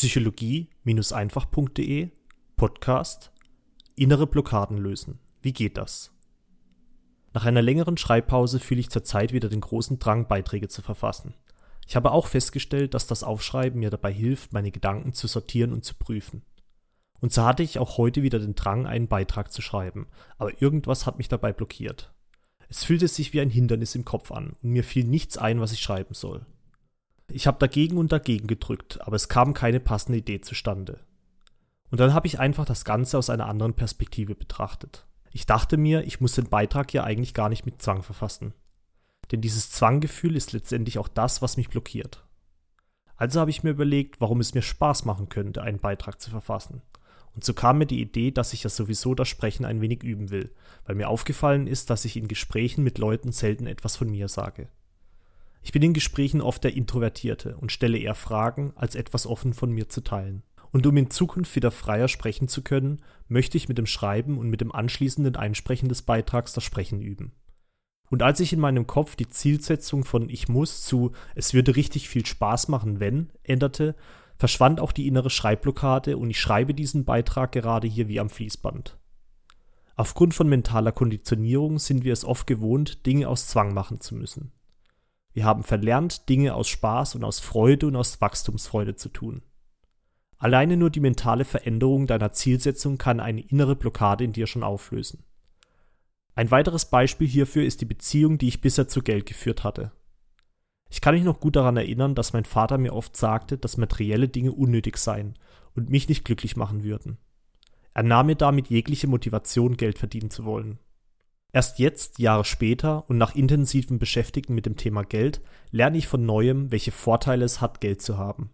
Psychologie-einfach.de Podcast Innere Blockaden lösen. Wie geht das? Nach einer längeren Schreibpause fühle ich zurzeit wieder den großen Drang, Beiträge zu verfassen. Ich habe auch festgestellt, dass das Aufschreiben mir dabei hilft, meine Gedanken zu sortieren und zu prüfen. Und so hatte ich auch heute wieder den Drang, einen Beitrag zu schreiben, aber irgendwas hat mich dabei blockiert. Es fühlte sich wie ein Hindernis im Kopf an und mir fiel nichts ein, was ich schreiben soll. Ich habe dagegen und dagegen gedrückt, aber es kam keine passende Idee zustande. Und dann habe ich einfach das Ganze aus einer anderen Perspektive betrachtet. Ich dachte mir, ich muss den Beitrag ja eigentlich gar nicht mit Zwang verfassen. Denn dieses Zwanggefühl ist letztendlich auch das, was mich blockiert. Also habe ich mir überlegt, warum es mir Spaß machen könnte, einen Beitrag zu verfassen. Und so kam mir die Idee, dass ich ja sowieso das Sprechen ein wenig üben will, weil mir aufgefallen ist, dass ich in Gesprächen mit Leuten selten etwas von mir sage. Ich bin in Gesprächen oft der Introvertierte und stelle eher Fragen, als etwas offen von mir zu teilen. Und um in Zukunft wieder freier sprechen zu können, möchte ich mit dem Schreiben und mit dem anschließenden Einsprechen des Beitrags das Sprechen üben. Und als ich in meinem Kopf die Zielsetzung von ich muss zu es würde richtig viel Spaß machen, wenn änderte, verschwand auch die innere Schreibblockade und ich schreibe diesen Beitrag gerade hier wie am Fließband. Aufgrund von mentaler Konditionierung sind wir es oft gewohnt, Dinge aus Zwang machen zu müssen. Wir haben verlernt, Dinge aus Spaß und aus Freude und aus Wachstumsfreude zu tun. Alleine nur die mentale Veränderung deiner Zielsetzung kann eine innere Blockade in dir schon auflösen. Ein weiteres Beispiel hierfür ist die Beziehung, die ich bisher zu Geld geführt hatte. Ich kann mich noch gut daran erinnern, dass mein Vater mir oft sagte, dass materielle Dinge unnötig seien und mich nicht glücklich machen würden. Er nahm mir damit jegliche Motivation, Geld verdienen zu wollen. Erst jetzt, Jahre später und nach intensivem Beschäftigen mit dem Thema Geld, lerne ich von neuem, welche Vorteile es hat, Geld zu haben.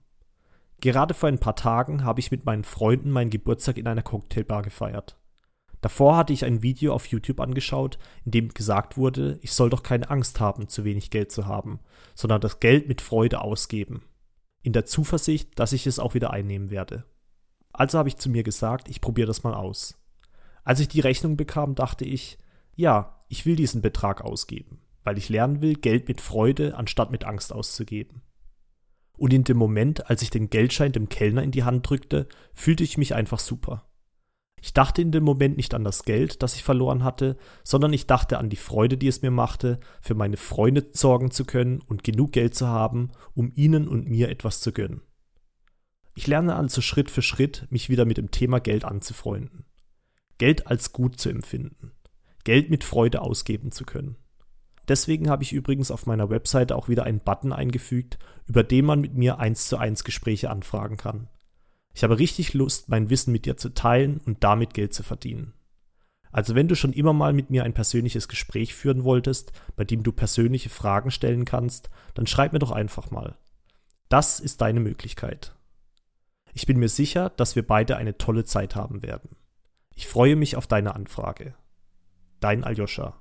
Gerade vor ein paar Tagen habe ich mit meinen Freunden meinen Geburtstag in einer Cocktailbar gefeiert. Davor hatte ich ein Video auf YouTube angeschaut, in dem gesagt wurde, ich soll doch keine Angst haben, zu wenig Geld zu haben, sondern das Geld mit Freude ausgeben. In der Zuversicht, dass ich es auch wieder einnehmen werde. Also habe ich zu mir gesagt, ich probiere das mal aus. Als ich die Rechnung bekam, dachte ich, ja, ich will diesen Betrag ausgeben, weil ich lernen will, Geld mit Freude anstatt mit Angst auszugeben. Und in dem Moment, als ich den Geldschein dem Kellner in die Hand drückte, fühlte ich mich einfach super. Ich dachte in dem Moment nicht an das Geld, das ich verloren hatte, sondern ich dachte an die Freude, die es mir machte, für meine Freunde sorgen zu können und genug Geld zu haben, um ihnen und mir etwas zu gönnen. Ich lerne also Schritt für Schritt, mich wieder mit dem Thema Geld anzufreunden. Geld als gut zu empfinden. Geld mit Freude ausgeben zu können. Deswegen habe ich übrigens auf meiner Webseite auch wieder einen Button eingefügt, über den man mit mir eins zu eins Gespräche anfragen kann. Ich habe richtig Lust, mein Wissen mit dir zu teilen und damit Geld zu verdienen. Also wenn du schon immer mal mit mir ein persönliches Gespräch führen wolltest, bei dem du persönliche Fragen stellen kannst, dann schreib mir doch einfach mal. Das ist deine Möglichkeit. Ich bin mir sicher, dass wir beide eine tolle Zeit haben werden. Ich freue mich auf deine Anfrage. Dein Aljoscha.